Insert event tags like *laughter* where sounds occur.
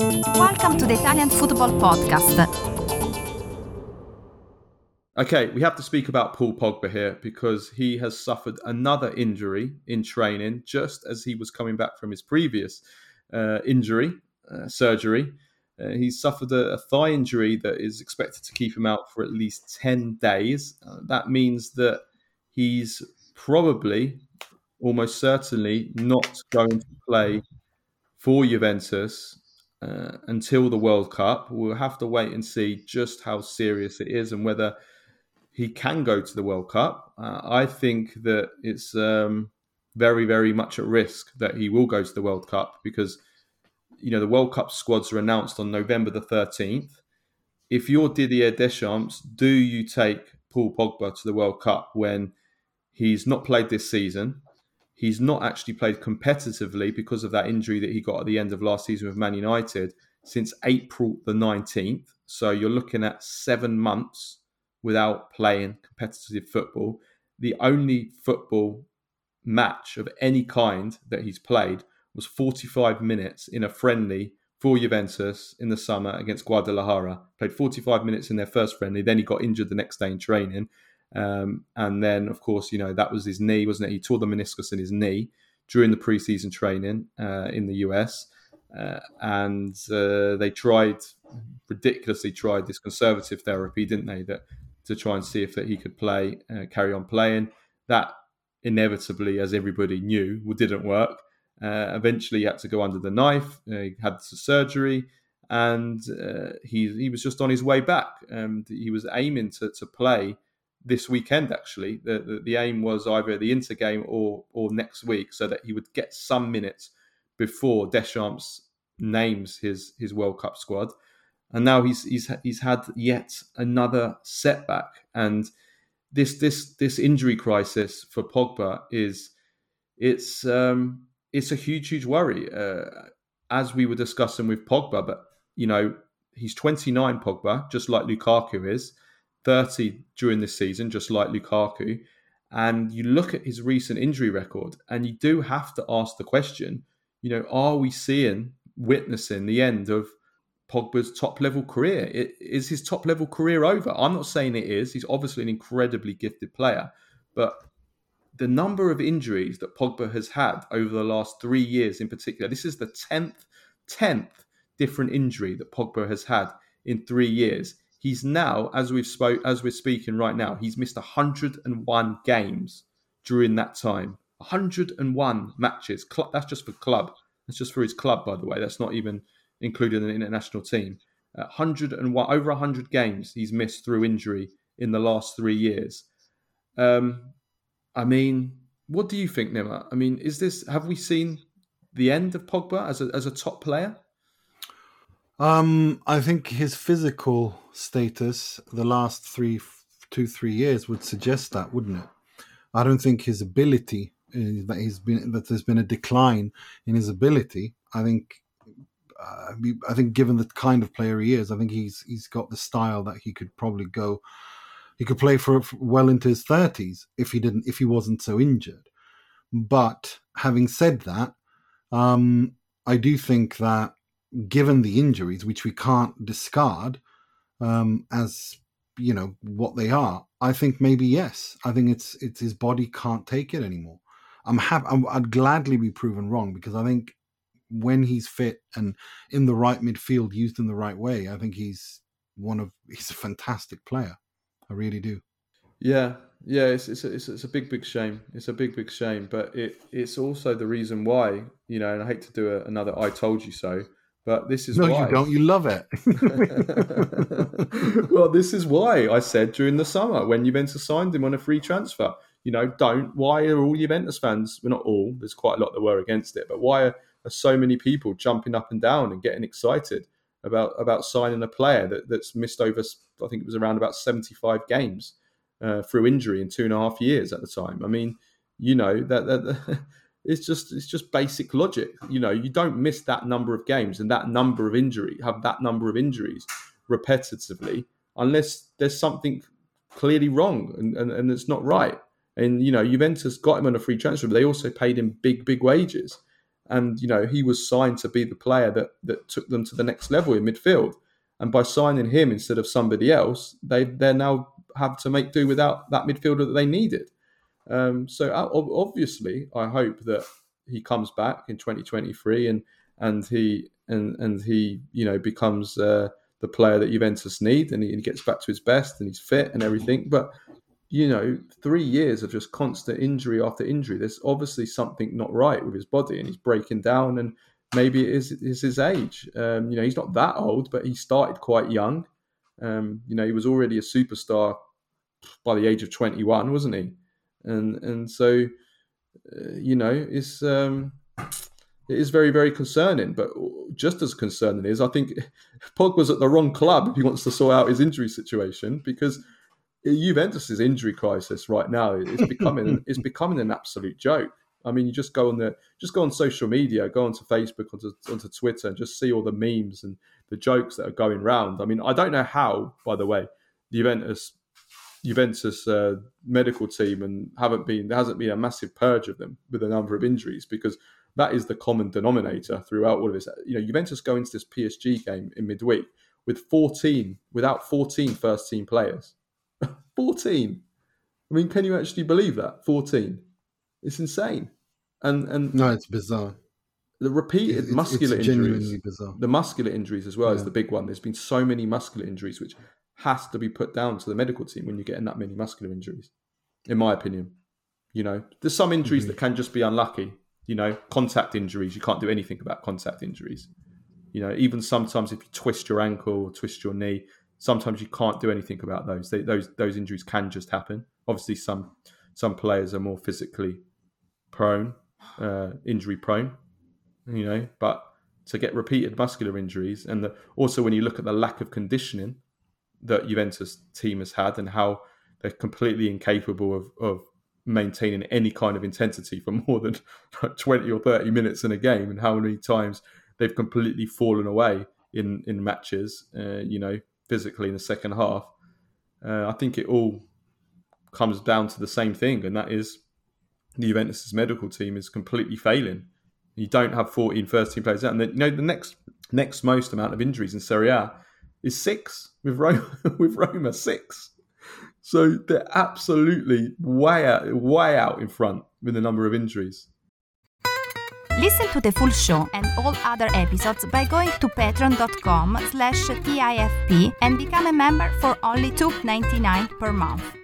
Welcome to the Italian Football Podcast. Okay, we have to speak about Paul Pogba here because he has suffered another injury in training just as he was coming back from his previous uh, injury, uh, surgery. Uh, he's suffered a, a, thigh injury that is expected to keep him out for at least 10 days. Uh, that means that he's probably, almost certainly, not going to play for Juventus uh, until the World Cup. We'll have to wait and see just how serious it is and whether he can go to the World Cup. Uh, I think that it's um, very, very much at risk that he will go to the World Cup because you know the World Cup squads are announced on November the thirteenth. If you're Didier Deschamps, do you take Paul Pogba to the World Cup when he's not played this season? He's not actually played competitively because of that injury that he got at the end of last season with Man United since April the 19th. So you're looking at seven months without playing competitive football. The only football match of any kind that he's played was 45 minutes in a friendly for Juventus in the summer against Guadalajara. Played 45 minutes in their first friendly. Then he got injured the next day in training. Um, and then, of course, you know, that was his knee, wasn't it? He tore the meniscus in his knee during the preseason training uh, in the US. Uh, and uh, they tried, ridiculously tried this conservative therapy, didn't they? That to try and see if that he could play, uh, carry on playing. That inevitably, as everybody knew, didn't work. Uh, eventually, he had to go under the knife. Uh, he had surgery, and he he was just on his way back. And he was aiming to to play this weekend. Actually, the, the, the aim was either the Inter game or or next week, so that he would get some minutes before Deschamps names his his World Cup squad. And now he's he's he's had yet another setback, and this this this injury crisis for Pogba is it's um, it's a huge huge worry. Uh, as we were discussing with Pogba, but you know he's 29, Pogba, just like Lukaku is. 30 during this season, just like Lukaku. And you look at his recent injury record, and you do have to ask the question, you know, are we seeing, witnessing the end of Pogba's top level career? Is his top level career over? I'm not saying it is. He's obviously an incredibly gifted player, but the number of injuries that Pogba has had over the last three years in particular, this is the 10th, 10th different injury that Pogba has had in three years. He's now, as we've spoke, as we're speaking right now, he's missed 101 games during that time. 101 matches. That's just for club. That's just for his club, by the way. That's not even included in the international team. 101 over 100 games he's missed through injury in the last three years. Um, I mean, what do you think, Nima? I mean, is this have we seen the end of Pogba as a as a top player? Um, I think his physical status the last three, two, three years would suggest that, wouldn't it? I don't think his ability uh, that he's been that there's been a decline in his ability. I think, uh, I think, given the kind of player he is, I think he's he's got the style that he could probably go. He could play for, for well into his thirties if he didn't if he wasn't so injured. But having said that, um, I do think that given the injuries, which we can't discard um, as you know what they are, I think maybe yes. I think it's it's his body can't take it anymore. I'm happy. I'd gladly be proven wrong because I think when he's fit and in the right midfield, used in the right way, I think he's one of *laughs* he's a fantastic player. I really do. Yeah, yeah, it's it's a, it's, it's a big big shame. It's a big big shame, but it it's also the reason why you know. And I hate to do a, another "I told you so," But this is no, why. you don't. You love it. *laughs* well, this is why I said during the summer when Juventus signed him on a free transfer. You know, don't. Why are all Juventus fans? Well, not all. There's quite a lot that were against it, but why are, are so many people jumping up and down and getting excited about about signing a player that, that's missed over? I think it was around about 75 games uh, through injury in two and a half years at the time. I mean, you know that, that *laughs* it's just it's just basic logic. You know, you don't miss that number of games and that number of injury have that number of injuries repetitively unless there's something clearly wrong and, and, and it's not right. And you know, Juventus got him on a free transfer, but they also paid him big, big wages. and you know he was signed to be the player that that took them to the next level in midfield. And by signing him instead of somebody else, they they now have to make do without that midfielder that they needed. Um, so obviously, I hope that he comes back in 2023 and and he and and he you know becomes uh, the player that Juventus need and he, he, gets back to his best and he's fit and everything. But you know, three years of just constant injury after injury. There's obviously something not right with his body and he's breaking down. And maybe it is, is his age. Um, you know, he's not that old, but he started quite young. Um, you know, he was already a superstar by the age of 21, wasn't he? And and so, uh, you know, it's um, it is very very concerning. But just as concerning is, I think *laughs* Pogba's at the wrong club if he wants to sort out his injury situation because Juventus's injury crisis right now is becoming *laughs* it's becoming an absolute joke. I mean, you just go on the just go on social media, go onto Facebook, onto, onto Twitter, and just see all the memes and the jokes that are going round. I mean, I don't know how, by the way, the Juventus Juventus uh, medical team and haven't been there hasn't been a massive purge of them with a number of injuries because that is the common denominator throughout all of this. You know, Juventus go into this PSG game in midweek with 14 without 14 first team players. *laughs* 14. I mean, can you actually believe that? 14. It's insane. And and no, it's bizarre. The repeated it's, muscular it's injuries, bizarre. the muscular injuries as well yeah. is the big one. There's been so many muscular injuries, which has to be put down to the medical team when you're getting that many muscular injuries. In my opinion, you know, there's some injuries mm-hmm. that can just be unlucky. You know, contact injuries. You can't do anything about contact injuries. You know, even sometimes if you twist your ankle or twist your knee, sometimes you can't do anything about those. They, those those injuries can just happen. Obviously, some some players are more physically prone, uh, injury prone, you know. But to get repeated muscular injuries, and the, also when you look at the lack of conditioning that Juventus team has had, and how they're completely incapable of, of maintaining any kind of intensity for *laughs* more than like 20 or 30 minutes in a game, and how many times they've completely fallen away in in matches, uh, you know, physically in the second half. Uh, I think it all comes down to the same thing, and that is the Juventus' medical team is completely failing. You don't have 14 first team players out, and you know the next next most amount of injuries in Serie A is six with Roma, *laughs* with Roma six. So they're absolutely way out, way out in front with the number of injuries. Listen to the full show and all other episodes by going to patreon.com slash TIFP and become a member for only $2.99 per month.